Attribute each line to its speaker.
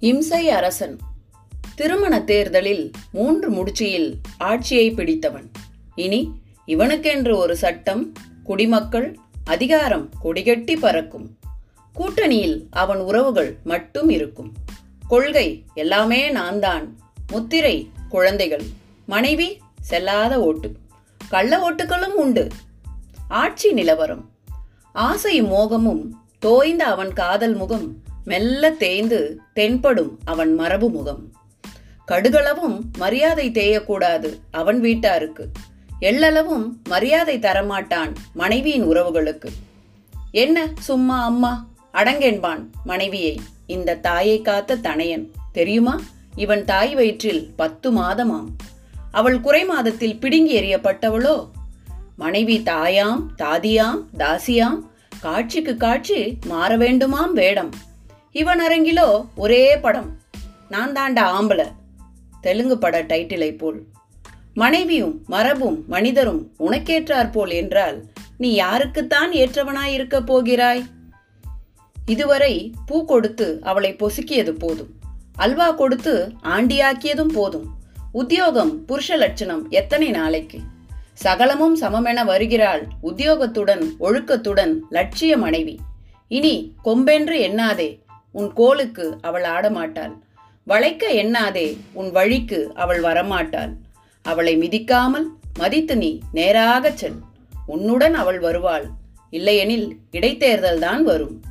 Speaker 1: இம்சை அரசன். திருமண தேர்தலில் மூன்று முடிச்சியில் ஆட்சியை பிடித்தவன். இனி இவனுக்கென்று ஒரு சட்டம் குடிமக்கள் அதிகாரம் கொடிகட்டி பறக்கும். கூட்டணியில் அவன் உறவுகள் மட்டும் இருக்கும். கொள்கை எல்லாமே நான் தான் முத்திரை குழந்தைகள் மனைவி செல்லாத ஓட்டு. கள்ள ஓட்டுகளும் உண்டு. ஆட்சி நிலவரம். ஆசை மோகமும் தோய்ந்த அவன் காதல் முகம் மெல்ல தேய்ந்து தென்படும் அவன் மரபு முகம். கடுகளவும் மரியாதை தேயக்கூடாது அவன் வீட்டாருக்கு. எள்ளளவும் மரியாதை தரமாட்டான் மனைவியின் உறவுகளுக்கு. என்ன சும்மா அம்மா? அடங்கென்பான் மனைவியை. இந்த தாயை காத்த தனையன். தெரியுமா? இவன் தாய் வயிற்றில் பத்து மாதமாம். அவள் குறை மாதத்தில் பிடுங்கி எறியப்பட்டவளோ? மனைவி தாயாம் தாதியாம் தாசியாம் காட்சிக்கு காட்சி மாற வேண்டுமாம் வேடம். இவன் அரங்கிலோ ஒரே படம். நான் தாண்டா ஆம்பள. தெலுங்கு பட டைட்டிலை போல். மனைவியும் மரபும் மனிதரும் உனக்கேற்றார் போல் என்றால் நீ யாருக்குத்தான் ஏற்றவனாய் இருக்கப் போகிறாய்? இதுவரை பூ கொடுத்து அவளை பொசுக்கியது போதும். அல்வா கொடுத்து ஆண்டியாக்கியதும் போதும். உத்தியோகம் புருஷ லட்சணம் எத்தனை நாளைக்கு? சகலமும் சமமென வருகிறாள் உத்தியோகத்துடன் ஒழுக்கத்துடன் லட்சிய மனைவி. இனி கொம்பென்று எண்ணாதே. உன் கோலுக்கு அவள் ஆடமாட்டாள். வளைக்க எண்ணாதே உன் வழிக்கு அவள் வரமாட்டாள். அவளை மிதிக்காமல் மதித்து நீ நேராகச் செல். உன்னுடன் அவள் வருவாள். இல்லையெனில் இடைத்தேர்தல்தான் வரும்.